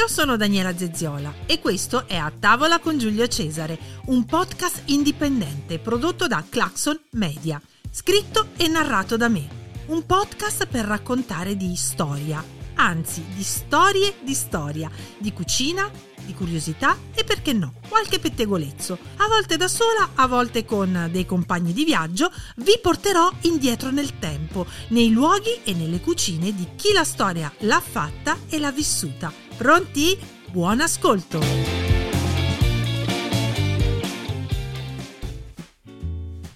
Io sono Daniela Zezziola e questo è A Tavola con Giulio Cesare, un podcast indipendente prodotto da Claxon Media, scritto e narrato da me. Un podcast per raccontare di storia, anzi di storie di storia, di cucina, di curiosità e perché no, qualche pettegolezzo. A volte da sola, a volte con dei compagni di viaggio, vi porterò indietro nel tempo, nei luoghi e nelle cucine di chi la storia l'ha fatta e l'ha vissuta. Pronti? Buon ascolto!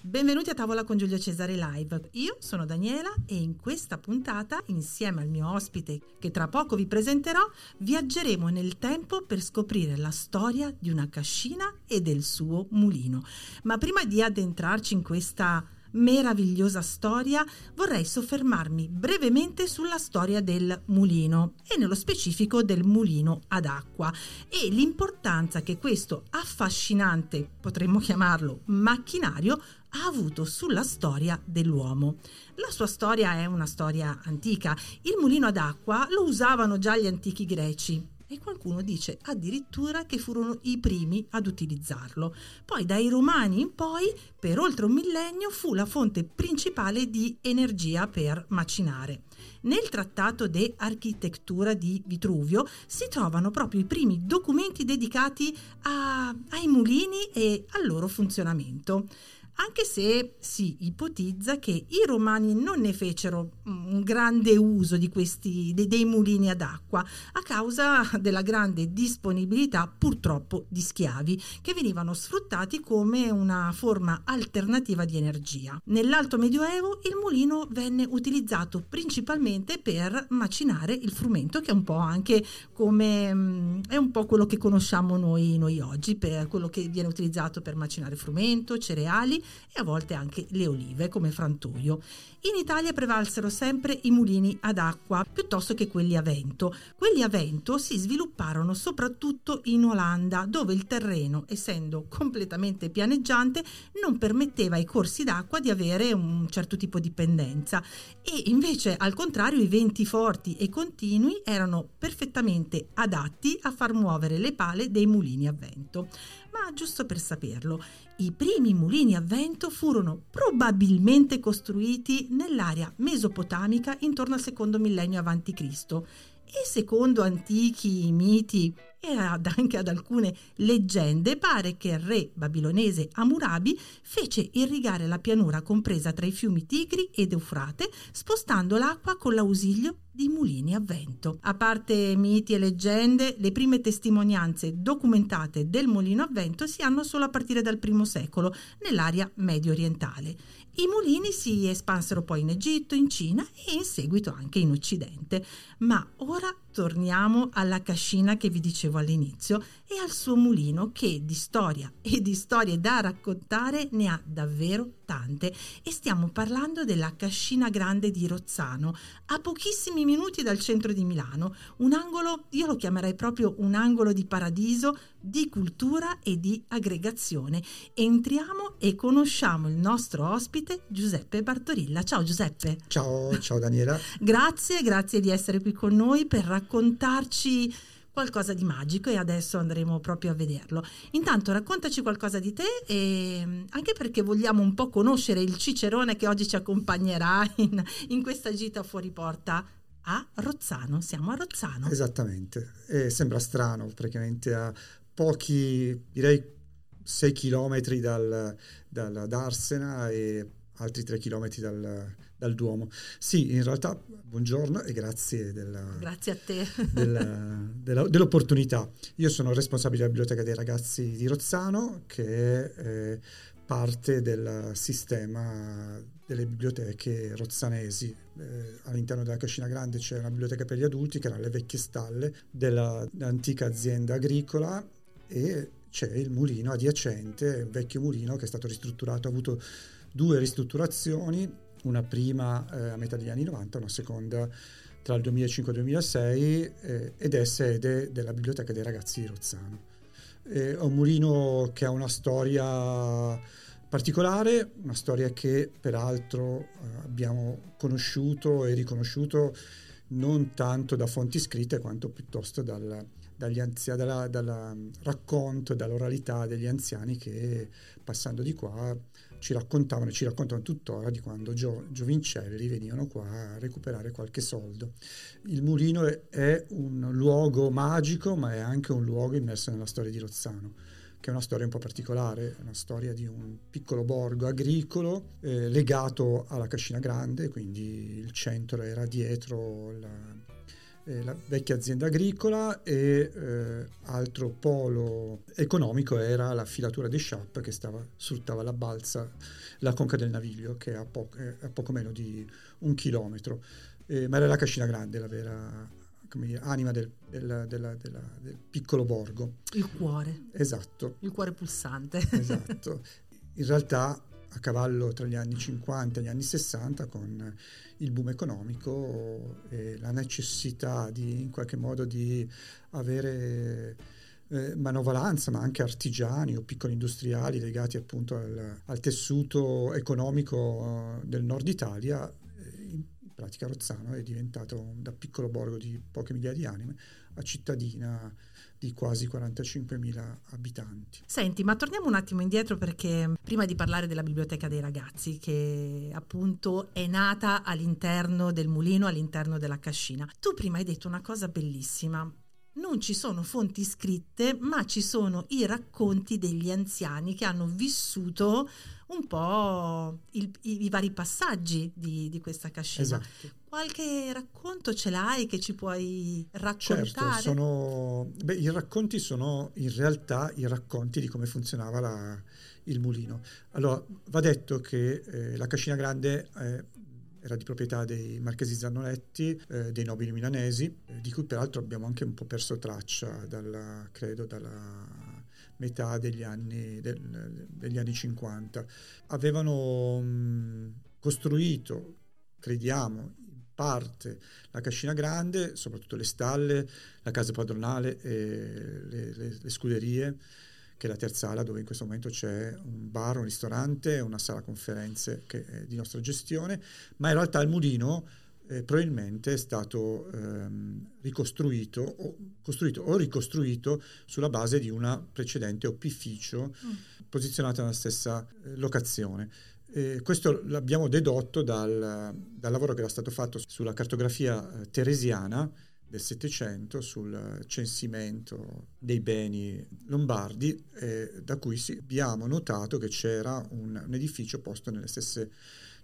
Benvenuti a tavola con Giulio Cesare Live. Io sono Daniela e in questa puntata, insieme al mio ospite che tra poco vi presenterò, viaggeremo nel tempo per scoprire la storia di una cascina e del suo mulino. Ma prima di addentrarci in questa meravigliosa storia, vorrei soffermarmi brevemente sulla storia del mulino e nello specifico del mulino ad acqua e l'importanza che questo affascinante, potremmo chiamarlo macchinario, ha avuto sulla storia dell'uomo. La sua storia è una storia antica. Il mulino ad acqua lo usavano già gli antichi greci e qualcuno dice addirittura che furono i primi ad utilizzarlo. Poi dai Romani in poi, per oltre un millennio, fu la fonte principale di energia per macinare. Nel trattato De Architettura di Vitruvio si trovano proprio i primi documenti dedicati a, ai mulini e al loro funzionamento anche se si ipotizza che i romani non ne fecero un grande uso di questi dei, dei mulini ad acqua a causa della grande disponibilità purtroppo di schiavi che venivano sfruttati come una forma alternativa di energia. Nell'Alto Medioevo il mulino venne utilizzato principalmente per macinare il frumento che è un po' anche come mm, è un po' quello che conosciamo noi, noi oggi per quello che viene utilizzato per macinare frumento, cereali e a volte anche le olive come frantoio. In Italia prevalsero sempre i mulini ad acqua piuttosto che quelli a vento. Quelli a vento si svilupparono soprattutto in Olanda, dove il terreno, essendo completamente pianeggiante, non permetteva ai corsi d'acqua di avere un certo tipo di pendenza e invece al contrario i venti forti e continui erano perfettamente adatti a far muovere le pale dei mulini a vento. Ma giusto per saperlo, i primi mulini a vento furono probabilmente costruiti nell'area mesopotamica intorno al secondo millennio a.C. e secondo antichi miti e anche ad alcune leggende pare che il re babilonese Hammurabi fece irrigare la pianura compresa tra i fiumi Tigri ed Eufrate spostando l'acqua con l'ausilio di mulini a vento. A parte miti e leggende, le prime testimonianze documentate del mulino a vento si hanno solo a partire dal primo secolo nell'area medio orientale. I mulini si espansero poi in Egitto, in Cina e in seguito anche in Occidente. Ma ora torniamo alla cascina che vi dicevo all'inizio e al suo mulino che di storia e di storie da raccontare ne ha davvero tante. E stiamo parlando della cascina grande di Rozzano a pochissimi minuti dal centro di Milano. Un angolo io lo chiamerei proprio un angolo di paradiso di cultura e di aggregazione. Entriamo e conosciamo il nostro ospite Giuseppe Bartorilla. Ciao Giuseppe. Ciao ciao Daniela. Grazie grazie di essere qui con noi per raccontare raccontarci qualcosa di magico e adesso andremo proprio a vederlo. Intanto raccontaci qualcosa di te e anche perché vogliamo un po' conoscere il Cicerone che oggi ci accompagnerà in, in questa gita fuori porta a Rozzano. Siamo a Rozzano. Esattamente, e sembra strano praticamente a pochi, direi 6 chilometri dal, dal, da Arsena e altri 3 chilometri dal, dal Duomo. Sì, in realtà buongiorno e grazie, della, grazie a te. della, della, dell'opportunità. Io sono responsabile della Biblioteca dei Ragazzi di Rozzano, che è eh, parte del sistema delle biblioteche rozzanesi. Eh, all'interno della Cascina Grande c'è una biblioteca per gli adulti, che erano le vecchie stalle dell'antica azienda agricola e c'è il mulino adiacente, il vecchio mulino che è stato ristrutturato, ha avuto due ristrutturazioni, una prima eh, a metà degli anni 90, una seconda tra il 2005 e il 2006 eh, ed è sede della Biblioteca dei Ragazzi di Rozzano. è un mulino che ha una storia particolare, una storia che peraltro eh, abbiamo conosciuto e riconosciuto non tanto da fonti scritte quanto piuttosto dal, dagli anzi- dalla, dalla racconto, dall'oralità degli anziani che passando di qua ci raccontavano e ci raccontano tuttora di quando gio- giovincelli venivano qua a recuperare qualche soldo. Il mulino è, è un luogo magico, ma è anche un luogo immerso nella storia di Rozzano che è una storia un po' particolare, una storia di un piccolo borgo agricolo eh, legato alla Cascina Grande, quindi il centro era dietro la, eh, la vecchia azienda agricola e eh, altro polo economico era la filatura dei Sciap che stava, sfruttava la balsa, la conca del Naviglio che è a, po- è a poco meno di un chilometro, eh, ma era la Cascina Grande la vera dire, anima del, del, della, della, del, piccolo borgo. Il cuore. Esatto. Il cuore pulsante. Esatto. In realtà a cavallo tra gli anni 50 e gli anni 60 con il boom economico e la necessità di in qualche modo di avere eh, manovalanza ma anche artigiani o piccoli industriali legati appunto al, al tessuto economico del nord Italia pratica Rozzano è diventato da piccolo borgo di poche migliaia di anime a cittadina di quasi 45.000 abitanti. Senti, ma torniamo un attimo indietro perché prima di parlare della biblioteca dei ragazzi, che appunto è nata all'interno del mulino, all'interno della cascina, tu prima hai detto una cosa bellissima. Non ci sono fonti scritte, ma ci sono i racconti degli anziani che hanno vissuto un po' il, i, i, vari passaggi di, di questa cascina. Esatto. Qualche racconto ce l'hai che ci puoi raccontare? Certo, sono, beh, i racconti sono in realtà i racconti di come funzionava la, il mulino. Allora, va detto che eh, la cascina grande eh, era di proprietà dei marchesi Zannoletti, eh, dei nobili milanesi, eh, di cui peraltro abbiamo anche un po' perso traccia, dalla, credo, dalla metà degli anni, del, degli anni 50. Avevano mh, costruito, crediamo, in parte la cascina grande, soprattutto le stalle, la casa padronale e le, le, le scuderie che è la terza ala dove in questo momento c'è un bar, un ristorante, una sala conferenze che è di nostra gestione, ma in realtà il mulino eh, probabilmente è stato ehm, ricostruito o, costruito o ricostruito sulla base di una precedente opificio mm. posizionata nella stessa eh, locazione. Eh, questo l'abbiamo dedotto dal, dal, lavoro che era stato fatto sulla cartografia eh, teresiana del Settecento, sul censimento dei beni lombardi, da cui abbiamo notato che c'era un, un edificio posto nelle stesse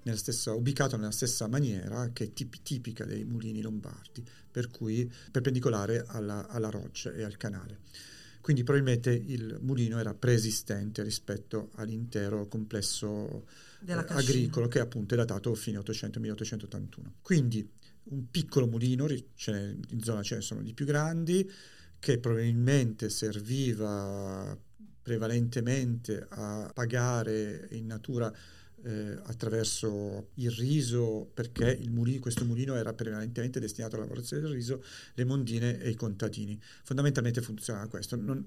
nella stessa, ubicato nella stessa maniera che è tip, tipica dei mulini lombardi, per cui perpendicolare alla, alla roccia e al canale. Quindi probabilmente il mulino era preesistente rispetto all'intero complesso eh, agricolo che appunto è datato fine 800-1881. Quindi un piccolo mulino, in zona ce ne sono di più grandi, che probabilmente serviva prevalentemente a pagare in natura eh, attraverso il riso, perché il mulino, questo mulino era prevalentemente destinato alla lavorazione del riso, le mondine e i contadini. Fondamentalmente funzionava questo. Non,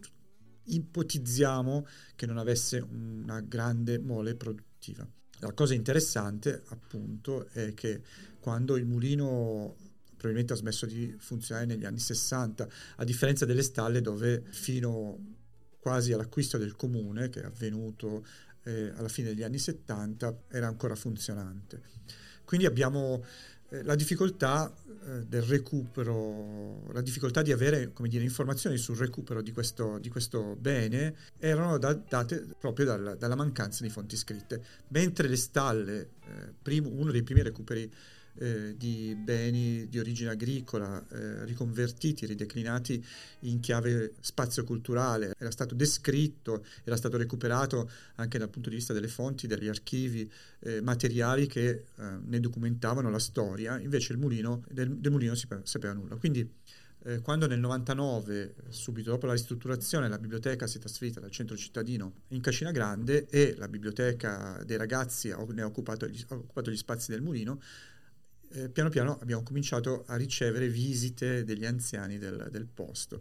ipotizziamo che non avesse una grande mole produttiva. La cosa interessante, appunto, è che quando il mulino probabilmente ha smesso di funzionare negli anni 60, a differenza delle stalle dove fino quasi all'acquisto del comune, che è avvenuto eh, alla fine degli anni 70 era ancora funzionante. Quindi abbiamo eh, la difficoltà eh, del recupero, la difficoltà di avere dire, informazioni sul recupero di questo, di questo bene erano da, date proprio dal, dalla mancanza di fonti scritte, mentre le stalle, eh, primo, uno dei primi recuperi eh, di beni di origine agricola eh, riconvertiti, rideclinati in chiave spazio-culturale. Era stato descritto, era stato recuperato anche dal punto di vista delle fonti, degli archivi eh, materiali che eh, ne documentavano la storia, invece il mulino, del, del mulino si sapeva nulla. Quindi eh, quando nel 99, subito dopo la ristrutturazione, la biblioteca si è trasferita dal centro cittadino in Cascina Grande e la biblioteca dei ragazzi ne ha occupato gli, ha occupato gli spazi del mulino, eh, piano piano abbiamo cominciato a ricevere visite degli anziani del, del posto.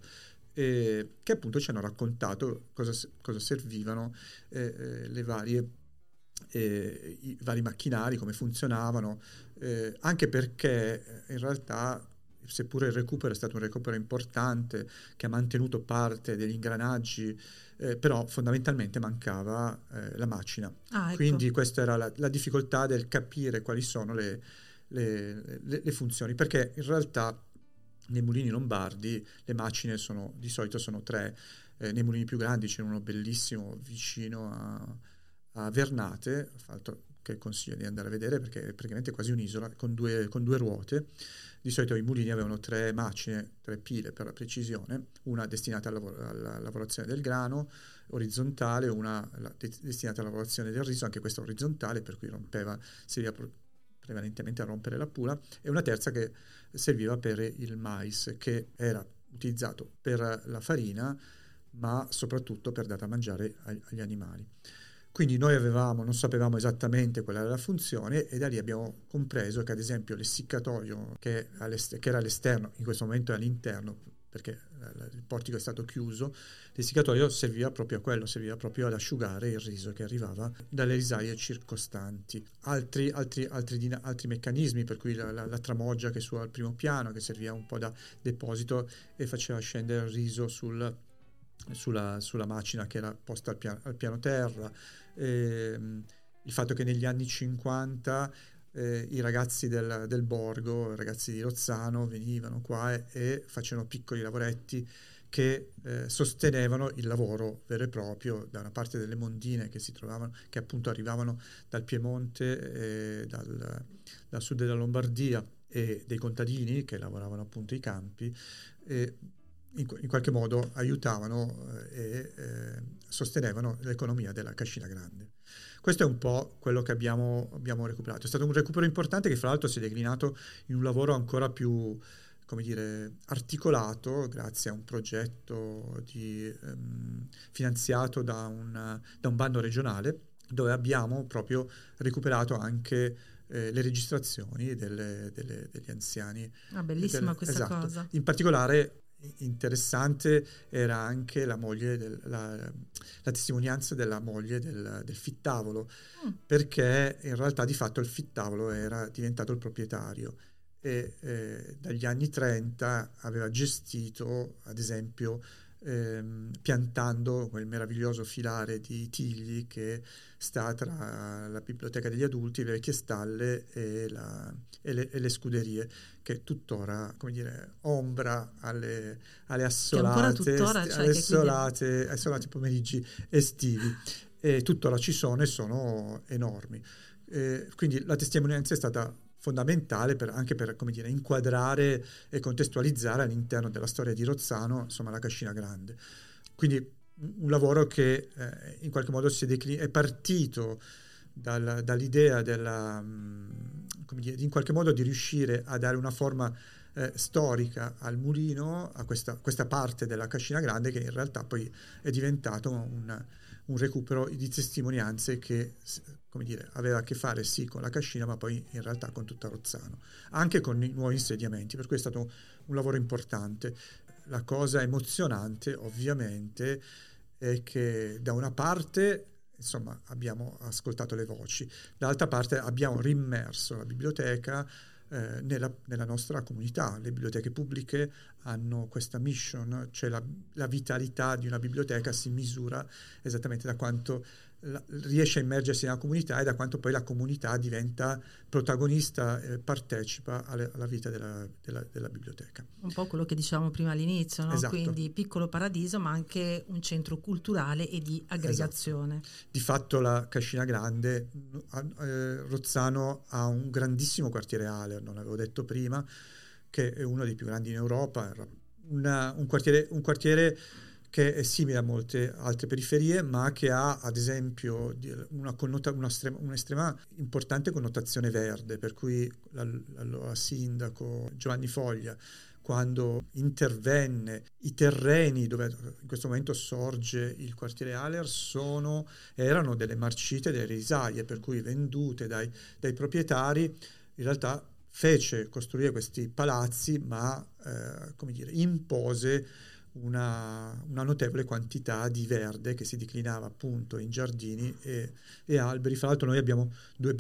Eh, che appunto ci hanno raccontato cosa, cosa servivano eh, eh le varie, eh, i vari macchinari, come funzionavano, eh, anche perché in realtà seppure il recupero è stato un recupero importante che ha mantenuto parte degli ingranaggi, eh, però fondamentalmente mancava eh, la macina. Ah, ecco. Quindi questa era la, la, difficoltà del capire quali sono le, le, le, le, funzioni, perché in realtà nei mulini lombardi le macine sono, di solito sono tre, eh, nei mulini più grandi c'è uno bellissimo vicino a, a Vernate, che consiglio di andare a vedere perché è praticamente quasi un'isola con due, con due ruote. Di solito i mulini avevano tre macine, tre pile per la precisione, una destinata alla, alla lavorazione del grano orizzontale, una la, destinata alla lavorazione del riso, anche questa orizzontale, per cui rompeva, serviva prevalentemente a rompere la pula, e una terza che serviva per il mais, che era utilizzato per la farina, ma soprattutto per dare da mangiare agli animali. Quindi noi avevamo, non sapevamo esattamente qual era la funzione e da lì abbiamo compreso che ad esempio l'essiccatoio che, che era all'esterno, in questo momento è all'interno perché il portico è stato chiuso, l'essiccatoio serviva proprio a quello, serviva proprio ad asciugare il riso che arrivava dalle risaie circostanti. Altri, altri, altri, altri meccanismi, per cui la, la, la, tramoggia che su al primo piano, che serviva un po' da deposito e faceva scendere il riso sul, sulla, sulla, macina che era posta al piano, al piano terra, eh, il fatto che negli anni 50 eh, i ragazzi del, del, borgo, i ragazzi di Rozzano venivano qua e, e facevano piccoli lavoretti che eh, sostenevano il lavoro vero e proprio da una parte delle mondine che si trovavano, che appunto arrivavano dal Piemonte, e dal, dal sud della Lombardia e dei contadini che lavoravano appunto i campi. E in, in qualche modo aiutavano eh, e eh, sostenevano l'economia della Cascina Grande. Questo è un po' quello che abbiamo, abbiamo, recuperato. È stato un recupero importante che fra l'altro si è declinato in un lavoro ancora più come dire, articolato grazie a un progetto di, ehm, finanziato da un, da un bando regionale dove abbiamo proprio recuperato anche eh, le registrazioni delle, delle, degli anziani. Ah, bellissima delle, questa esatto. cosa. In particolare interessante era anche la, del, la, la testimonianza della moglie del, del fittavolo, mm. perché in realtà di fatto il fittavolo era diventato il proprietario e eh, dagli anni 30 aveva gestito, ad esempio, ehm, piantando quel meraviglioso filare di tigli che sta tra la biblioteca degli adulti, le vecchie stalle e, la, e, le, e le, scuderie, che tuttora, come dire, ombra alle, alle assolate, tuttora, cioè alle assolate, quindi... assolati pomeriggi estivi. E tuttora ci sono e sono enormi. Eh, quindi la testimonianza è stata fondamentale per, anche per dire, inquadrare e contestualizzare all'interno della storia di Rozzano insomma, la Cascina Grande. Quindi un lavoro che eh, in qualche modo è, declin- è partito dal, dall'idea della, mm, dire, in qualche modo di riuscire a dare una forma eh, storica al mulino, a questa, questa, parte della Cascina Grande che in realtà poi è diventato un, un recupero di testimonianze che come dire, aveva a che fare sì con la Cascina, ma poi in realtà con tutta Rozzano, anche con i nuovi insediamenti, per cui è stato un lavoro importante. La cosa emozionante, ovviamente, è che da una parte insomma, abbiamo ascoltato le voci, dall'altra parte abbiamo rimmerso la biblioteca eh, nella, nella, nostra comunità. Le biblioteche pubbliche hanno questa mission, cioè la, la vitalità di una biblioteca si misura esattamente da quanto riesce a immergersi nella comunità e da quanto poi la comunità diventa protagonista e partecipa alle, alla vita della, della, della, biblioteca. Un po' quello che dicevamo prima all'inizio, no? esatto. quindi piccolo paradiso ma anche un centro culturale e di aggregazione. Esatto. Di fatto la Cascina Grande, eh, Rozzano ha un grandissimo quartiere Ale, non l'avevo detto prima, che è uno dei più grandi in Europa, una, un quartiere, un quartiere che è simile a molte altre periferie, ma che ha ad esempio una, connota, una estrema, un'estrema importante connotazione verde, per cui l'allora sindaco Giovanni Foglia quando intervenne i terreni dove in questo momento sorge il quartiere Aller sono, erano delle marcite, delle risaie, per cui vendute dai, dai proprietari, in realtà fece costruire questi palazzi, ma eh, come dire, impose una, una, notevole quantità di verde che si declinava appunto in giardini e, e alberi. Fra l'altro noi abbiamo due,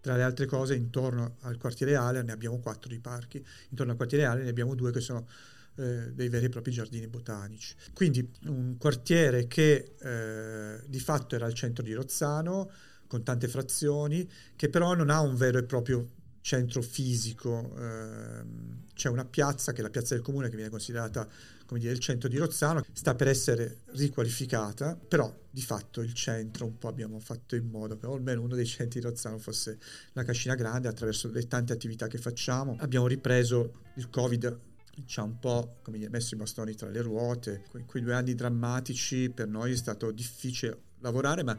Tra le altre cose, intorno al quartiere Ale ne abbiamo quattro di parchi, intorno al quartiere Ale ne abbiamo due che sono eh, dei veri e propri giardini botanici. Quindi un quartiere che eh, di fatto era al centro di Rozzano, con tante frazioni, che però non ha un vero e proprio centro fisico. Eh, c'è una piazza, che è la piazza del comune, che viene considerata come dire, il centro di Rozzano, sta per essere riqualificata, però di fatto il centro un po' abbiamo fatto in modo che almeno uno dei centri di Rozzano fosse la Cascina Grande attraverso le tante attività che facciamo. Abbiamo ripreso il Covid ci ha un po' come dire, messo i bastoni tra le ruote. In quei due anni drammatici per noi è stato difficile lavorare, ma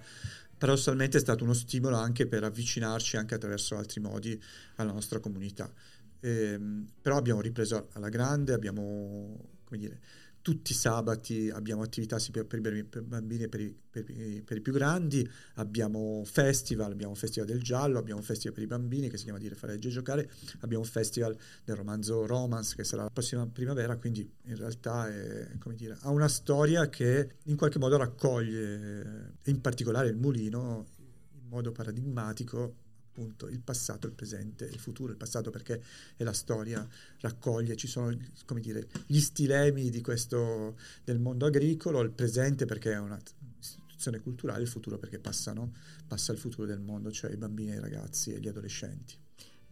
paradossalmente è stato uno stimolo anche per avvicinarci anche attraverso altri modi alla nostra comunità. Ehm, però abbiamo ripreso alla grande, abbiamo come dire, tutti i sabati abbiamo attività per, i bambini e per i, per, per i, più grandi, abbiamo festival, abbiamo festival del giallo, abbiamo festival per i bambini che si chiama Dire, fare, e giocare, abbiamo festival del romanzo Romance che sarà la prossima primavera, quindi in realtà è, dire, ha una storia che in qualche modo raccoglie, in particolare il mulino, in modo paradigmatico appunto il passato, il presente, il futuro, il passato perché è la storia, raccoglie, ci sono come dire, gli stilemi di questo, del mondo agricolo, il presente perché è un'istituzione culturale, il futuro perché passano, passa il futuro del mondo, cioè i bambini, i ragazzi e gli adolescenti.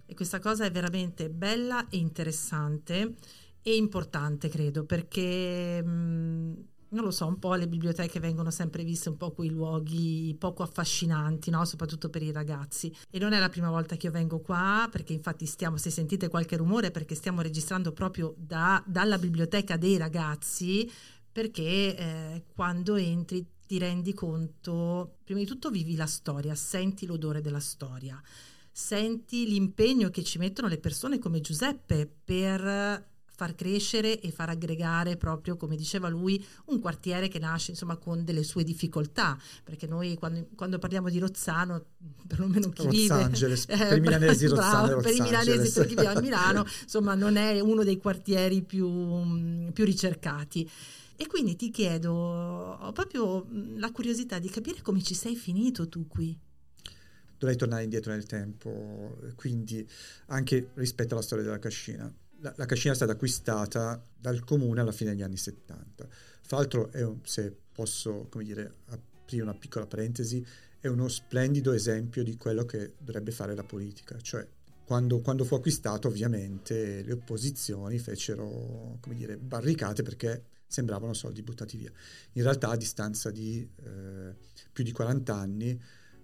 E questa cosa è veramente bella e interessante e importante, credo, perché mh, non lo so, un po' le biblioteche vengono sempre viste un po' quei luoghi poco affascinanti, no? soprattutto per i ragazzi. E non è la prima volta che io vengo qua, perché infatti stiamo, se sentite qualche rumore, perché stiamo registrando proprio da, dalla biblioteca dei ragazzi, perché eh, quando entri ti rendi conto, prima di tutto vivi la storia, senti l'odore della storia, senti l'impegno che ci mettono le persone come Giuseppe per far crescere e far aggregare proprio, come diceva lui, un quartiere che nasce insomma con delle sue difficoltà, perché noi quando, quando parliamo di Rozzano, perlomeno chi Rozzangeles, vive... Eh, per i milanesi Rozzano Per i milanesi, per chi vive a Milano, insomma non è uno dei quartieri più, più ricercati. E quindi ti chiedo, ho proprio la curiosità di capire come ci sei finito tu qui. Dovrei tornare indietro nel tempo, quindi anche rispetto alla storia della cascina la, la, cascina è stata acquistata dal comune alla fine degli anni 70. Fra l'altro, un, se posso dire, aprire una piccola parentesi, è uno splendido esempio di quello che dovrebbe fare la politica. Cioè, quando, quando fu acquistato, ovviamente, le opposizioni fecero dire, barricate perché sembravano soldi buttati via. In realtà, a distanza di eh, più di 40 anni,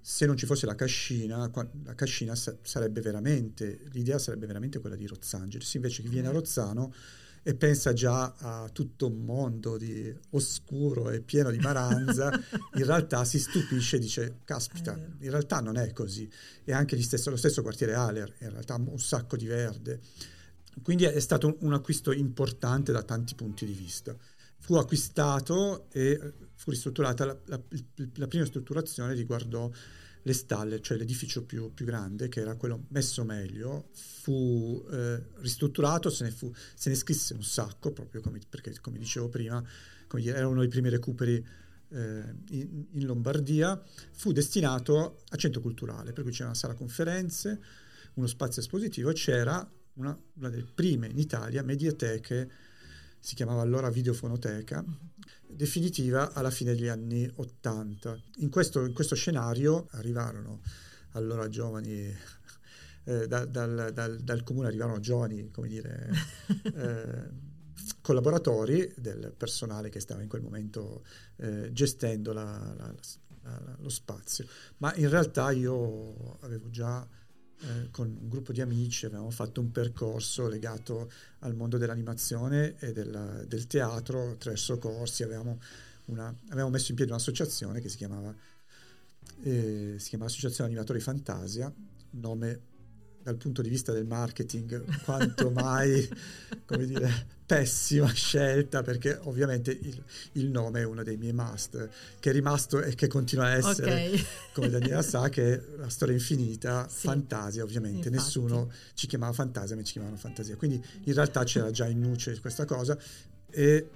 se non ci fosse la cascina, la cascina sarebbe veramente, l'idea sarebbe veramente quella di Rozzangeles, invece chi viene a Rozzano e pensa già a tutto un mondo di oscuro e pieno di maranza, in realtà si stupisce e dice, caspita, in realtà non è così. E anche stesso, lo stesso quartiere Aller, in realtà un sacco di verde. Quindi è stato un acquisto importante da tanti punti di vista. Fu acquistato e fu ristrutturata, la, la, la prima strutturazione riguardò le stalle, cioè l'edificio più, più, grande, che era quello messo meglio, fu eh, ristrutturato, se ne, fu, se ne, scrisse un sacco, proprio come, perché come dicevo prima, come dire, era uno dei primi recuperi eh, in, in, Lombardia, fu destinato a centro culturale, per cui c'era una sala conferenze, uno spazio espositivo e c'era una, una delle prime in Italia mediateche, si chiamava allora videofonoteca, definitiva alla fine degli anni Ottanta. In questo, in questo scenario arrivarono allora giovani eh, da, dal, dal, dal, comune arrivarono giovani, come dire, eh, collaboratori del personale che stava in quel momento eh, gestendo la, la, la, lo spazio. Ma in realtà io avevo già eh, con un gruppo di amici avevamo fatto un percorso legato al mondo dell'animazione e della, del teatro attraverso corsi, avevamo, una, avevamo, messo in piedi un'associazione che si chiamava, eh, si chiamava Associazione Animatori Fantasia, nome dal punto di vista del marketing quanto mai come dire, pessima scelta perché ovviamente il, il, nome è uno dei miei must che è rimasto e che continua a essere okay. come Daniela sa che è la storia infinita sì. fantasia ovviamente Infatti. nessuno ci chiamava fantasia ma ci chiamavano fantasia quindi in realtà c'era già in nuce questa cosa e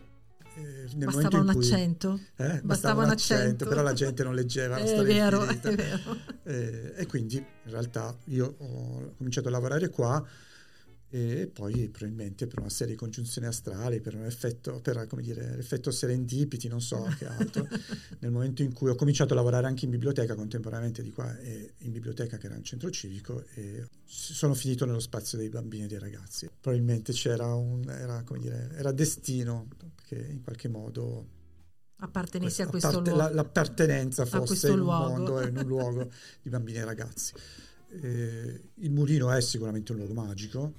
eh, bastava un cui, accento? Eh, bastava, bastava, un accento, accento, però la gente non leggeva la storia vero, è vero. Eh, e quindi in realtà io ho cominciato a lavorare qua e poi probabilmente per una serie di congiunzioni astrali, per un effetto, per come dire, l'effetto serendipiti, non so che altro, nel momento in cui ho cominciato a lavorare anche in biblioteca contemporaneamente di qua e in biblioteca che era un centro civico e sono finito nello spazio dei bambini e dei ragazzi. Probabilmente c'era un, era come dire, era destino che in qualche modo appartenessi a questo apparte, luogo. La, l'appartenenza fosse in un luogo. mondo e in un luogo di bambini e ragazzi. Eh, il Mulino è sicuramente un luogo magico,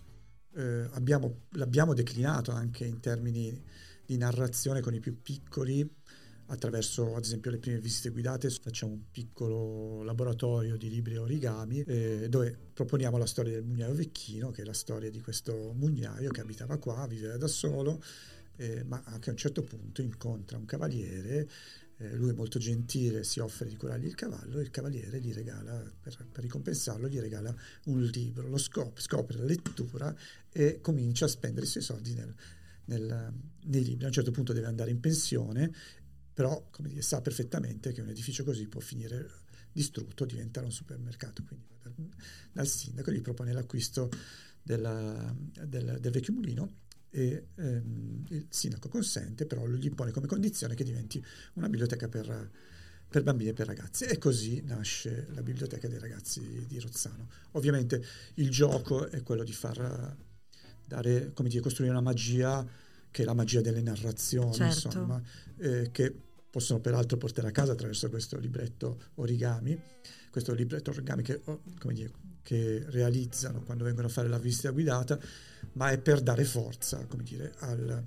eh, abbiamo, l'abbiamo declinato anche in termini di narrazione con i più piccoli attraverso ad esempio le prime visite guidate facciamo un piccolo laboratorio di libri origami eh, dove proponiamo la storia del mugnaio vecchino che è la storia di questo mugnaio che abitava qua, viveva da solo eh, ma anche a un certo punto incontra un cavaliere eh, lui è molto gentile, si offre di curargli il cavallo e il cavaliere gli regala, per, per ricompensarlo, gli regala un libro, lo scopre, scopre la lettura e comincia a spendere i suoi soldi nel, nel, nei libri. A un certo punto deve andare in pensione, però dire, sa perfettamente che un edificio così può finire distrutto, diventare un supermercato. Quindi dal, dal sindaco gli propone l'acquisto della, del, del vecchio mulino e ehm, il sindaco consente, però gli pone come condizione che diventi una biblioteca per, per, bambini e per ragazzi. E così nasce la biblioteca dei ragazzi di Rozzano. Ovviamente il gioco è quello di far dare, come dire, costruire una magia che è la magia delle narrazioni, certo. insomma, eh, che possono peraltro portare a casa attraverso questo libretto origami, questo libretto origami che, oh, come dire, che realizzano quando vengono a fare la visita guidata, ma è per dare forza come dire, al,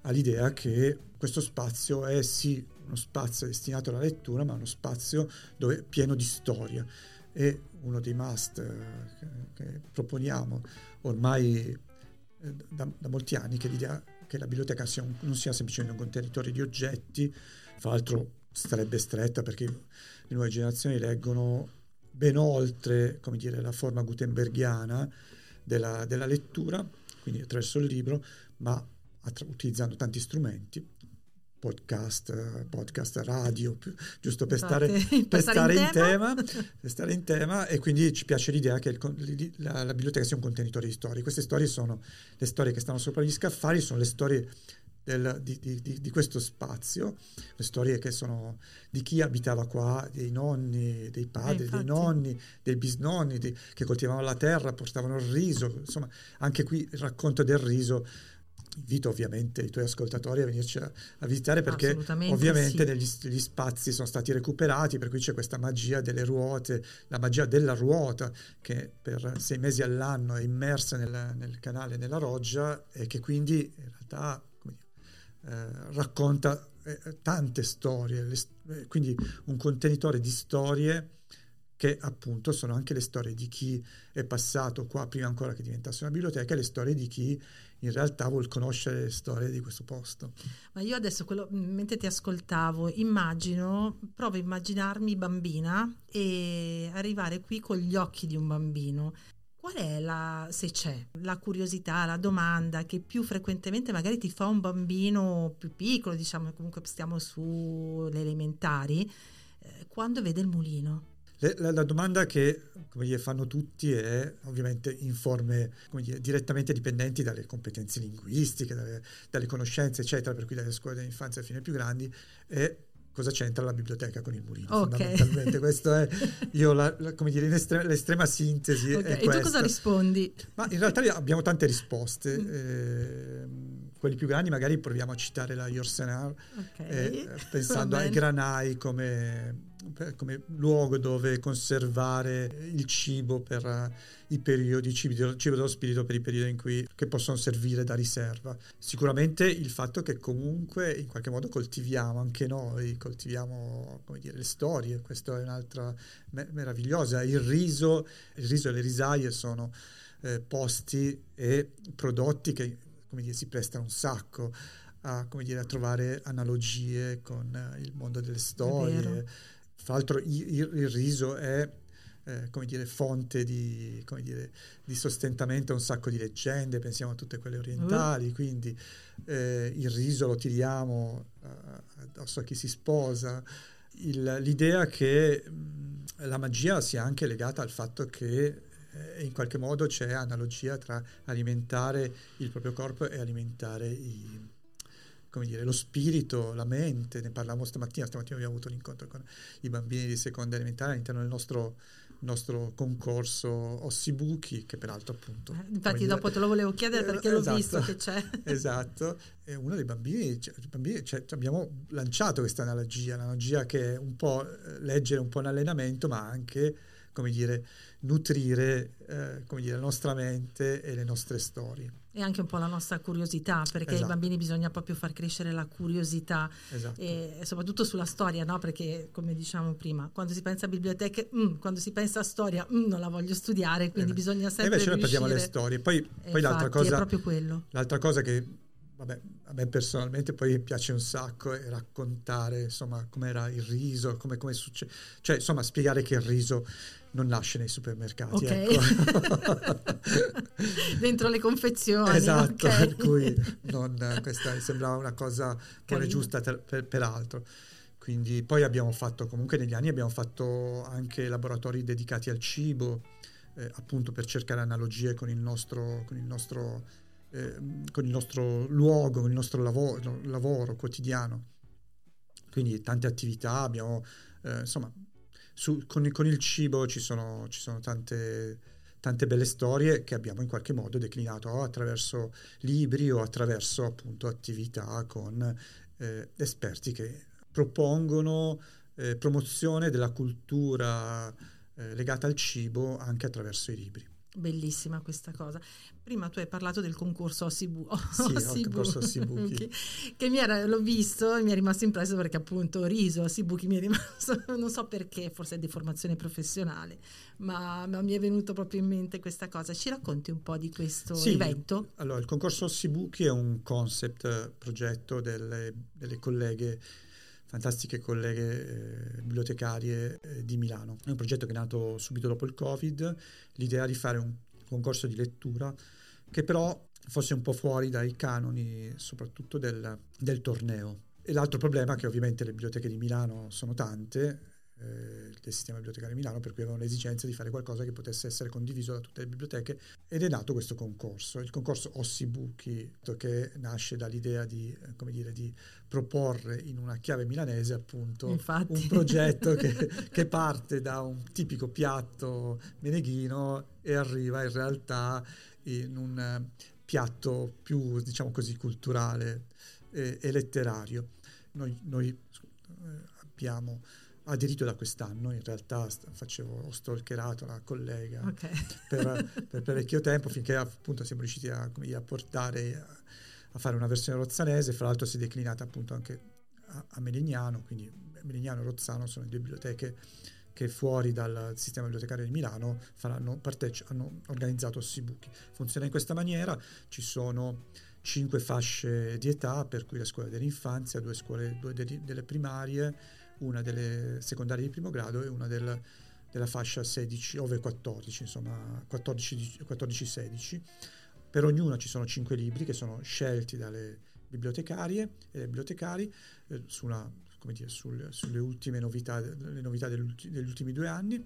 all'idea che questo spazio è sì uno spazio destinato alla lettura, ma uno spazio dove, pieno di storia. E uno dei must eh, che, che proponiamo ormai eh, da, da, molti anni che l'idea che la biblioteca sia un, non sia semplicemente un contenitore di oggetti, fra l'altro sarebbe stretta perché le nuove generazioni leggono ben oltre come dire, la forma gutenberghiana della, della lettura, quindi attraverso il libro, ma attra- utilizzando tanti strumenti, podcast, podcast radio, giusto per stare, per stare in, in, tema. per stare in tema e quindi ci piace l'idea che il, la, la, biblioteca sia un contenitore di storie. Queste storie sono le storie che stanno sopra gli scaffali, sono le storie del, di, di, di, questo spazio, le storie che sono di chi abitava qua, dei nonni, dei padri, eh, dei nonni, dei bisnonni, dei, che coltivavano la terra, portavano il riso, insomma anche qui il racconto del riso. Invito ovviamente i tuoi ascoltatori a venirci a, a visitare perché ovviamente sì. gli spazi sono stati recuperati, per cui c'è questa magia delle ruote, la magia della ruota che per sei mesi all'anno è immersa nel, nel canale, nella roggia e che quindi in realtà eh, racconta eh, tante storie, le, eh, quindi un contenitore di storie che appunto sono anche le storie di chi è passato qua prima ancora che diventasse una biblioteca e le storie di chi in realtà vuol conoscere le storie di questo posto. Ma io adesso, quello, mentre ti ascoltavo, immagino, provo a immaginarmi bambina e arrivare qui con gli occhi di un bambino qual è la, se c'è, la curiosità, la domanda che più frequentemente magari ti fa un bambino più piccolo, diciamo comunque stiamo sulle elementari, eh, quando vede il mulino? La, la, domanda che dire, fanno tutti è ovviamente in forme dire, direttamente dipendenti dalle competenze linguistiche, dalle, dalle, conoscenze, eccetera, per cui dalle scuole dell'infanzia fino ai più grandi, è cosa c'entra la biblioteca con il mulino okay. fondamentalmente questo è io la, la, come dire estrema, l'estrema sintesi okay. e tu cosa rispondi? ma in realtà abbiamo tante risposte mm. eh, quelli più grandi magari proviamo a citare la Yorsenar okay. eh, pensando ai granai come come luogo dove conservare il cibo per uh, i periodi, il cibo, il cibo dello spirito per i periodi in cui che possono servire da riserva. Sicuramente il fatto che comunque in qualche modo coltiviamo anche noi, coltiviamo come dire, le storie, questa è un'altra me- meravigliosa. Il riso, il riso e le risaie sono eh, posti e prodotti che come dire, si prestano un sacco a, dire, a trovare analogie con uh, il mondo delle storie fra l'altro il, il riso è eh, come dire, fonte di, come dire, di, sostentamento a un sacco di leggende, pensiamo a tutte quelle orientali, uh. quindi eh, il riso lo tiriamo uh, addosso a chi si sposa. Il, l'idea che mh, la magia sia anche legata al fatto che eh, in qualche modo c'è analogia tra alimentare il proprio corpo e alimentare i, dire, lo spirito, la mente, ne parlavamo stamattina, stamattina abbiamo avuto un incontro con i bambini di seconda elementare all'interno del nostro, nostro concorso Ossibuchi, che peraltro appunto... Eh, infatti dopo te lo volevo chiedere perché eh, l'ho esatto, visto che c'è. esatto, e uno dei bambini, cioè, bambini cioè, abbiamo lanciato questa analogia, l'analogia che è un po' eh, leggere un po' un allenamento, ma anche, come dire, nutrire eh, come dire, la nostra mente e le nostre storie. E anche un po' la nostra curiosità, perché esatto. ai bambini bisogna proprio far crescere la curiosità, esatto. e soprattutto sulla storia, no? perché come diciamo prima, quando si pensa a biblioteche, mm, quando si pensa a storia, mm, non la voglio studiare, quindi eh, bisogna sempre... E invece noi perdiamo le storie. Poi, poi l'altra, cosa, l'altra cosa che vabbè, a me personalmente poi piace un sacco raccontare insomma com'era il riso, come, come succede, cioè insomma spiegare che il riso non nasce nei supermercati. Okay. Ecco. Dentro le confezioni. Esatto, okay. per cui non, questa sembrava una cosa buona giusta per, per, peraltro. Quindi poi abbiamo fatto, comunque negli anni abbiamo fatto anche laboratori dedicati al cibo, eh, appunto per cercare analogie con il nostro, con il nostro eh, con il nostro luogo, con il nostro lavoro, lavoro quotidiano. Quindi tante attività, abbiamo, eh, insomma, su, con, con, il cibo ci sono, ci sono tante, tante, belle storie che abbiamo in qualche modo declinato o attraverso libri o attraverso appunto attività con eh, esperti che propongono eh, promozione della cultura eh, legata al cibo anche attraverso i libri. Bellissima questa cosa. Prima tu hai parlato del concorso Ossibu, sì, Ossibu, concorso Ossibuchi. che mi era, l'ho visto e mi è rimasto impresso perché appunto riso Ossibuchi mi è rimasto, non so perché, forse è di formazione professionale, ma, ma, mi è venuto proprio in mente questa cosa. Ci racconti un po' di questo sì, evento? Allora, il concorso Ossibuchi è un concept progetto delle, delle colleghe fantastiche colleghe eh, bibliotecarie eh, di Milano. È un progetto che è nato subito dopo il Covid, l'idea di fare un concorso di lettura che però fosse un po' fuori dai canoni, soprattutto del, del torneo. E l'altro problema è che ovviamente le biblioteche di Milano sono tante, eh, del sistema bibliotecario di Milano, per cui avevano l'esigenza di fare qualcosa che potesse essere condiviso da tutte le biblioteche ed è nato questo concorso, il concorso Ossibuchi, che nasce dall'idea di, eh, dire, di proporre in una chiave milanese appunto Infatti. un progetto che, che, parte da un tipico piatto meneghino e arriva in realtà in un eh, piatto più, diciamo così, culturale e, e letterario. Noi, noi abbiamo aderito da quest'anno, in realtà facevo, ho stalkerato la collega okay. per, per, parecchio tempo finché appunto siamo riusciti a, a portare a, a, fare una versione rozzanese, fra l'altro si è declinata appunto anche a, a Melegnano, quindi Melegnano e Rozzano sono due biblioteche che fuori dal sistema bibliotecario di Milano faranno, parteci- hanno organizzato Sibuchi. Funziona in questa maniera, ci sono cinque fasce di età, per cui la scuola dell'infanzia, due scuole due delle primarie, una delle secondarie di primo grado e una del, della fascia 16 ove 14, insomma 14-16. Per ognuna ci sono cinque libri che sono scelti dalle bibliotecarie e dai bibliotecari eh, sulla, dire, sul, sulle ultime novità, novità degli ultimi due anni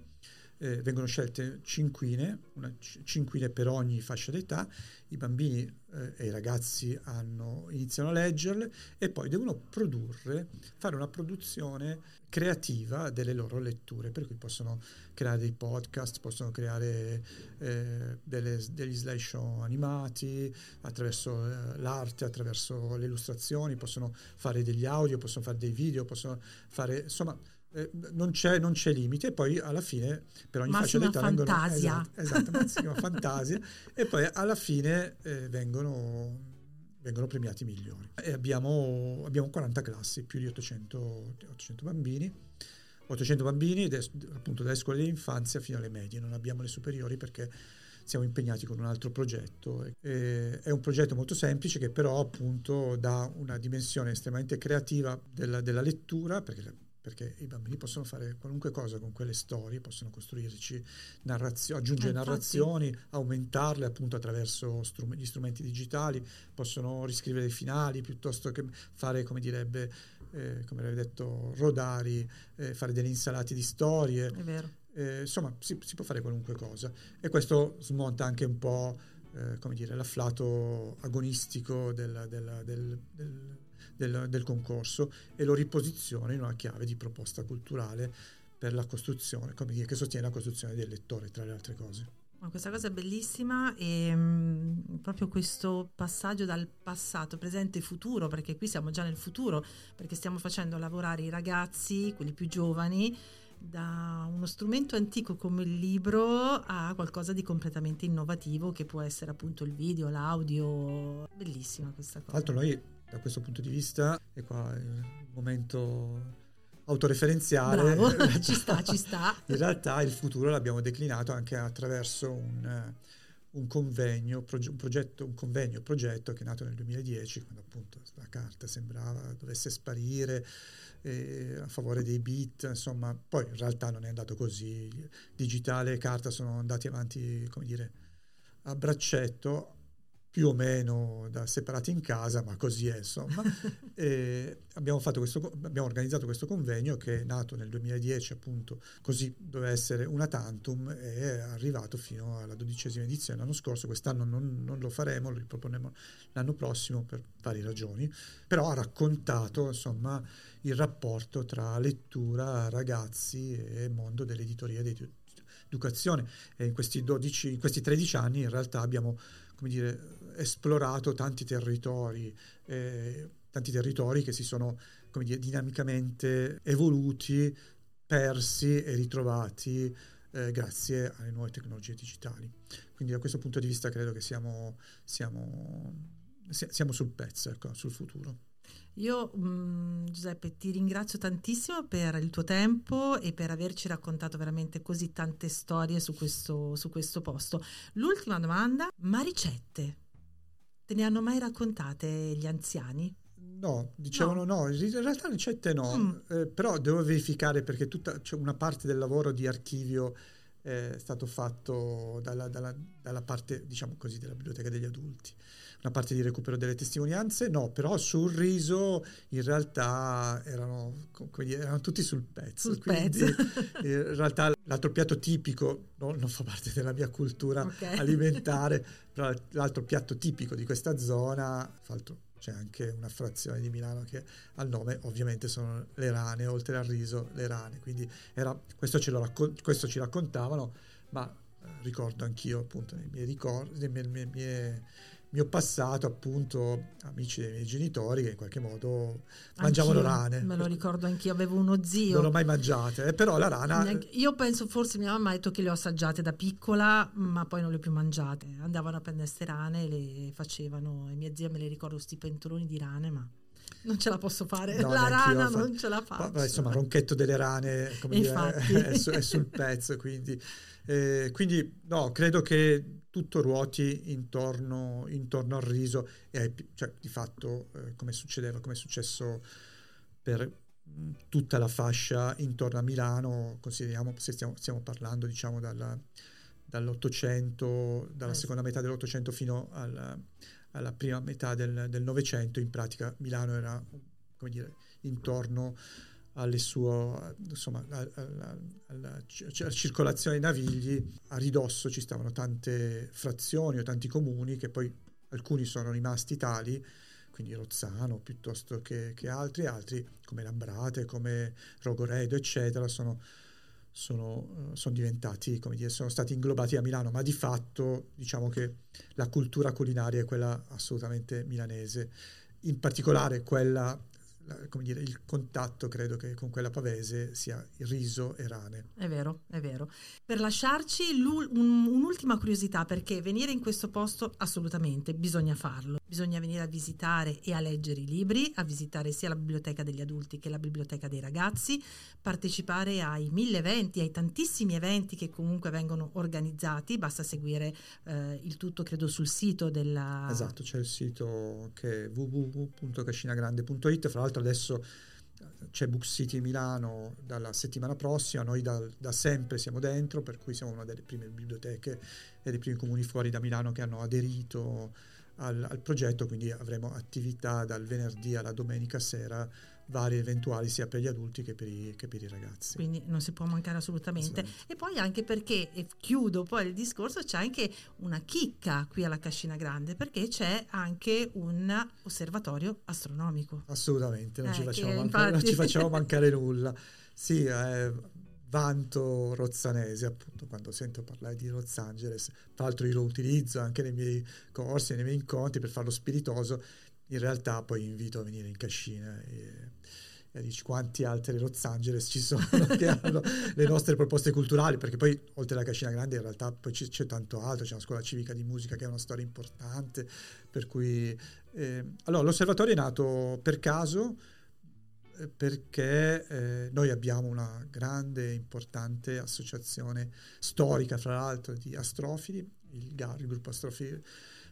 eh, vengono scelte cinquine, una cinquine per ogni fascia d'età, i bambini eh, e i ragazzi hanno, iniziano a leggerle e poi devono produrre, fare una produzione creativa delle loro letture, per cui possono creare dei podcast, possono creare eh, delle, degli slideshow animati attraverso eh, l'arte, attraverso le illustrazioni, possono fare degli audio, possono fare dei video, possono fare insomma eh, non, c'è, non, c'è, limite, poi alla fine per ogni massima fascia d'età fantasia. vengono esatto, esatto massima fantasia e poi alla fine eh, vengono, vengono, premiati i migliori. E abbiamo, abbiamo 40 classi, più di 800, 800 bambini. 800 bambini appunto dalle scuole dell'infanzia fino alle medie, non abbiamo le superiori perché siamo impegnati con un altro progetto. E è un progetto molto semplice che però appunto dà una dimensione estremamente creativa della, della lettura, perché perché i bambini possono fare qualunque cosa con quelle storie, possono costruirci narrazioni, aggiungere eh, narrazioni, aumentarle appunto attraverso strum- gli strumenti digitali, possono riscrivere i finali piuttosto che fare, come direbbe, eh, come avevi detto, rodari, eh, fare delle insalate di storie. È vero. Eh, insomma, si, si, può fare qualunque cosa e questo smonta anche un po' eh, come dire, l'afflato agonistico del, del, del, del, del concorso e lo riposiziona in una chiave di proposta culturale per la costruzione, come dire, che sostiene la costruzione del lettore, tra le altre cose. Questa cosa è bellissima e mh, mm, proprio questo passaggio dal passato, presente e futuro, perché qui siamo già nel futuro, perché stiamo facendo lavorare i ragazzi, quelli più giovani, da uno strumento antico come il libro a qualcosa di completamente innovativo che può essere appunto il video, l'audio. Bellissima questa cosa. Tra l'altro noi da questo punto di vista, e qua il momento autoreferenziale. Bravo, ci sta, ci sta. In realtà il futuro l'abbiamo declinato anche attraverso un, un convegno, un, progetto, un convegno progetto che è nato nel 2010, quando appunto la carta sembrava dovesse sparire eh, a favore dei bit, insomma, poi in realtà non è andato così. Digitale e carta sono andati avanti, come dire, a braccetto più o meno da separati in casa, ma così è insomma. abbiamo, questo, abbiamo, organizzato questo convegno che è nato nel 2010 appunto, così doveva essere una tantum e è arrivato fino alla dodicesima edizione l'anno scorso, quest'anno non, non lo faremo, lo riproporremo l'anno prossimo per varie ragioni, però ha raccontato insomma il rapporto tra lettura, ragazzi e mondo dell'editoria e dell'educazione e in questi, 12, in questi 13 anni in realtà abbiamo come dire, esplorato tanti territori, eh, tanti territori che si sono come dire, dinamicamente evoluti, persi e ritrovati eh, grazie alle nuove tecnologie digitali. Quindi da questo punto di vista credo che siamo, siamo, siamo sul pezzo, ecco, sul futuro. Io mh, mm, Giuseppe ti ringrazio tantissimo per il tuo tempo e per averci raccontato veramente così tante storie su questo, su questo posto. L'ultima domanda, ma ricette? Te ne hanno mai raccontate gli anziani? No, dicevano no, no. in realtà ricette no, mm. eh, però devo verificare perché tutta, cioè una parte del lavoro di archivio è stato fatto dalla, dalla, dalla parte, diciamo così, della biblioteca degli adulti una parte di recupero delle testimonianze, no, però sul riso in realtà erano, dire, erano tutti sul pezzo. Sul quindi, pezzo. in realtà l'altro piatto tipico, no, non fa parte della mia cultura okay. alimentare, però l'altro piatto tipico di questa zona, tra l'altro c'è anche una frazione di Milano che al nome ovviamente sono le rane, oltre al riso le rane, quindi era, questo, raccon- questo, ci raccontavano, ma eh, ricordo anch'io appunto nei miei ricordi, nelle mie, mie mio passato appunto amici dei miei genitori che in qualche modo mangiavano anch'io, rane. me lo ricordo anch'io avevo uno zio. Non l'ho mai mangiate eh, però la rana io penso forse mia mamma ha detto che le ho assaggiate da piccola ma poi non le ho più mangiate. Andavano a prendere queste rane e le facevano e mia zia me le ricordo questi pentoloni di rane ma non ce la posso fare, no, la rana fa... non ce la faccio. Ma, insomma, ronchetto delle rane dire, è, su, è, sul pezzo, quindi, eh, quindi no, credo che tutto ruoti intorno, intorno al riso e cioè, di fatto eh, come succedeva, come è successo per tutta la fascia intorno a Milano, consideriamo se stiamo, stiamo parlando diciamo dalla, dall'Ottocento, dalla eh. seconda metà dell'Ottocento fino alla, alla prima metà del Novecento, in pratica Milano era come dire, intorno sue, insomma, alla, alla, alla, circolazione dei navigli, a ridosso ci stavano tante frazioni o tanti comuni che poi alcuni sono rimasti tali, quindi Rozzano piuttosto che, che altri, altri come Lambrate, come Rogoredo, eccetera, sono, sono, sono diventati, come dire, sono stati inglobati a Milano, ma di fatto diciamo che la cultura culinaria è quella assolutamente milanese, in particolare quella come dire, il contatto credo che con quella pavese sia riso e rane. È vero, è vero. Per lasciarci un, un'ultima curiosità, perché venire in questo posto assolutamente bisogna farlo. Bisogna venire a visitare e a leggere i libri, a visitare sia la biblioteca degli adulti che la biblioteca dei ragazzi, partecipare ai mille eventi, ai tantissimi eventi che comunque vengono organizzati, basta seguire eh, il tutto credo sul sito della... Esatto, c'è il sito che è www.cascinagrande.it, fra l'altro adesso c'è Book City Milano dalla settimana prossima, noi da, da, sempre siamo dentro, per cui siamo una delle prime biblioteche e dei primi comuni fuori da Milano che hanno aderito al, al progetto, quindi avremo attività dal venerdì alla domenica sera varie eventuali sia per gli adulti che per i, che per i ragazzi. Quindi non si può mancare assolutamente. assolutamente. E poi anche perché, e chiudo poi il discorso, c'è anche una chicca qui alla Cascina Grande, perché c'è anche un osservatorio astronomico. Assolutamente, non, eh, ci, facciamo mancare, infatti... non ci facciamo mancare nulla. Sì, eh, vanto rozzanese, appunto, quando sento parlare di Los Angeles, tra l'altro io lo utilizzo anche nei miei corsi, nei miei incontri per farlo spiritoso, in realtà poi invito a venire in cascina e, e dici quanti altri Los Angeles ci sono che hanno le nostre proposte culturali, perché poi oltre alla cascina grande in realtà poi c'è, c'è tanto altro, c'è una scuola civica di musica che è una storia importante, per cui... Eh, allora, l'osservatorio è nato per caso, perché eh, noi abbiamo una grande e importante associazione storica, fra l'altro, di astrofili, il GAR, il gruppo astrofili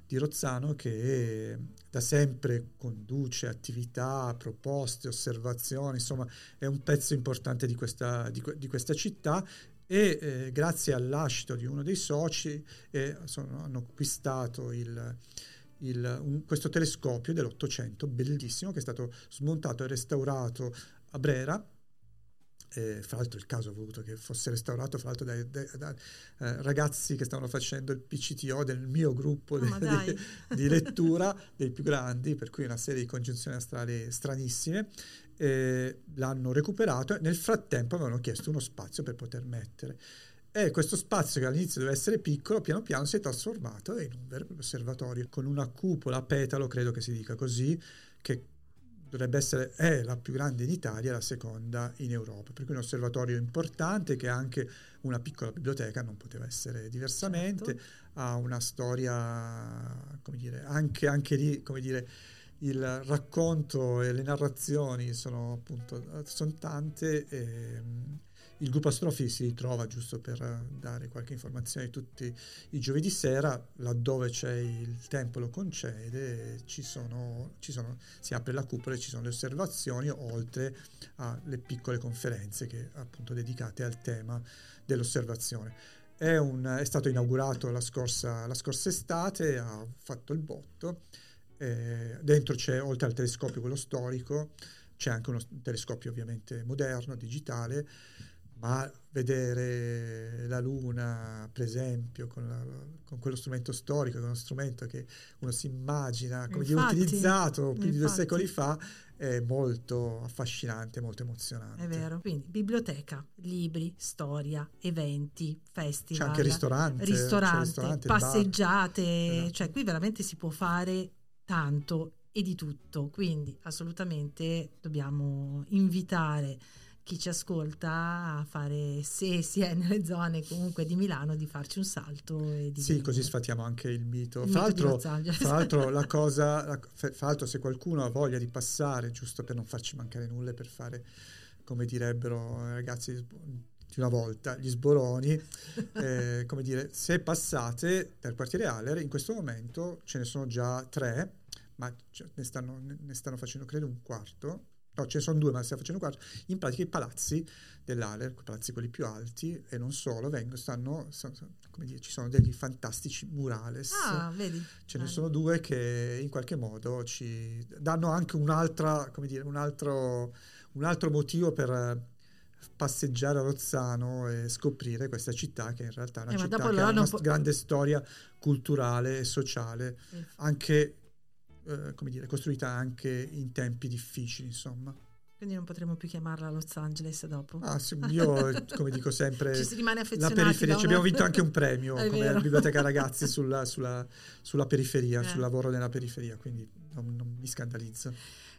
di Rozzano, che da sempre conduce attività, proposte, osservazioni, insomma è un pezzo importante di questa, di, di questa città e eh, grazie all'ascito di uno dei soci eh, sono, hanno acquistato il il, un, questo telescopio dell'Ottocento, bellissimo, che è stato smontato e restaurato a Brera. Eh, fra l'altro il caso ha voluto che fosse restaurato fra l'altro dai, dai, dai eh, ragazzi che stavano facendo il PCTO del mio gruppo oh, di, di, di, lettura dei più grandi per cui una serie di congiunzioni astrali stranissime eh, l'hanno recuperato e nel frattempo avevano chiesto uno spazio per poter mettere. E questo spazio che all'inizio doveva essere piccolo, piano piano si è trasformato in un vero e proprio osservatorio con una cupola a petalo, credo che si dica così, che dovrebbe essere è la più grande in Italia la seconda in Europa. Per cui un osservatorio importante che ha anche una piccola biblioteca, non poteva essere diversamente, certo. ha una storia, come dire, anche, anche lì, come dire, il racconto e le narrazioni sono appunto sono tante e, il gruppo Astrofi si ritrova, giusto per dare qualche informazione, tutti i giovedì sera, laddove c'è il tempo lo concede, ci sono, ci sono, si apre la cupola e ci sono le osservazioni, oltre alle piccole conferenze che appunto dedicate al tema dell'osservazione. È, un, è stato inaugurato la scorsa, la scorsa, estate, ha fatto il botto. Eh, dentro c'è, oltre al telescopio, quello storico, c'è anche uno telescopio ovviamente moderno, digitale, ma vedere la Luna, per esempio, con, la, con, quello strumento storico, con uno strumento che uno si immagina come dire, utilizzato più di due secoli fa, è molto affascinante, molto emozionante. È vero. Quindi biblioteca, libri, storia, eventi, festival. C'è anche ristorante. Ristorante, ristorante passeggiate, esatto. cioè qui veramente si può fare tanto e di tutto, quindi assolutamente dobbiamo invitare chi ci ascolta a fare, se si è nelle zone comunque di Milano, di farci un salto. E di sì, venire. così sfatiamo anche il mito. Il fra, mito l'altro, fra l'altro, la cosa, la, fra l'altro, se qualcuno ha voglia di passare, giusto per non farci mancare nulla, per fare, come direbbero i ragazzi di una volta, gli sboroni, eh, come dire, se passate per quartiere Aller, in questo momento ce ne sono già tre, ma ne stanno, ne stanno facendo credo un quarto no, ce ne sono due, ma stiamo facendo quattro, in pratica i palazzi dell'Aler, i palazzi quelli più alti, e non solo, vengono, stanno, stanno come dire, ci sono degli fantastici murales. Ah, vedi. Ce ne ah. sono due che in qualche modo ci danno anche un'altra, come dire, un altro, un altro motivo per passeggiare a Rozzano e scoprire questa città che in realtà è una eh, città che ha una po- grande storia culturale e sociale, eh. anche eh, come dire, costruita anche in tempi difficili, insomma. Quindi non potremo più chiamarla Los Angeles dopo. Ah, sì, io, come dico sempre, Ci si rimane la periferia. Ci abbiamo vinto anche un premio come vero. Biblioteca Ragazzi sulla, sulla, sulla periferia, eh. sul lavoro nella periferia, quindi non, non mi scandalizzo.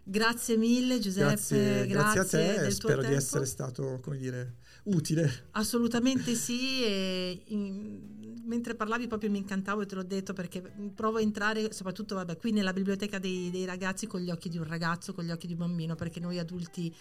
Grazie mille Giuseppe, grazie, grazie, grazie a te, spero di essere stato, come dire, utile. Assolutamente sì, in, mentre parlavi proprio mi incantavo e te l'ho detto perché provo a entrare soprattutto vabbè, qui nella biblioteca dei, dei ragazzi con gli occhi di un ragazzo, con gli occhi di un bambino, perché noi adulti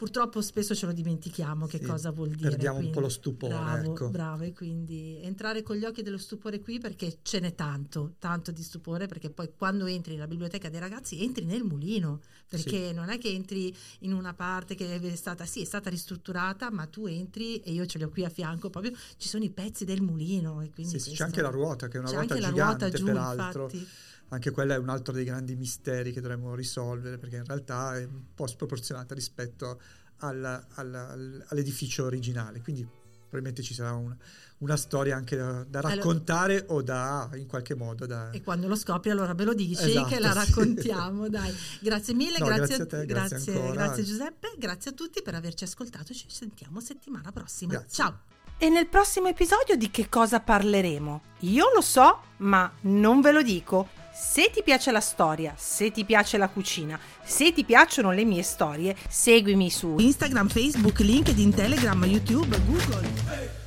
purtroppo spesso ce lo dimentichiamo che Sì, cosa vuol dire. perdiamo un quindi- po' lo stupore, Bravo, ecco. bravo, e quindi entrare con gli occhi dello stupore qui perché ce n'è tanto, tanto di stupore, perché poi quando entri nella biblioteca dei ragazzi entri nel mulino, perché non è che entri in una parte che è stata, sì, è stata ristrutturata, ma tu entri e io ce li ho qui a fianco proprio, ci sono i pezzi del mulino. E quindi Sì, sì, c'è questo- anche la ruota, che è una ruota gigante, ruota giù, peraltro. infatti. Anche quello è un altro dei grandi misteri che dovremmo risolvere, perché in realtà è un po' sproporzionata rispetto al- al- al- all'edificio originale. Quindi probabilmente ci sarà una, una storia anche da, da Allora- raccontare o da, in qualche modo, da... E quando lo scopri allora me lo dici Esatto, che la sì. raccontiamo, dai. Grazie mille, No, grazie, grazie a te, grazie grazie, grazie Giuseppe, grazie a tutti per averci ascoltato, ci sentiamo settimana prossima. Grazie. Ciao! E nel prossimo episodio di che cosa parleremo? Io lo so, ma non ve lo dico. Se ti piace la storia, se ti piace la cucina, se ti piacciono le mie storie, seguimi su Instagram, Facebook, LinkedIn, Telegram, YouTube, Google.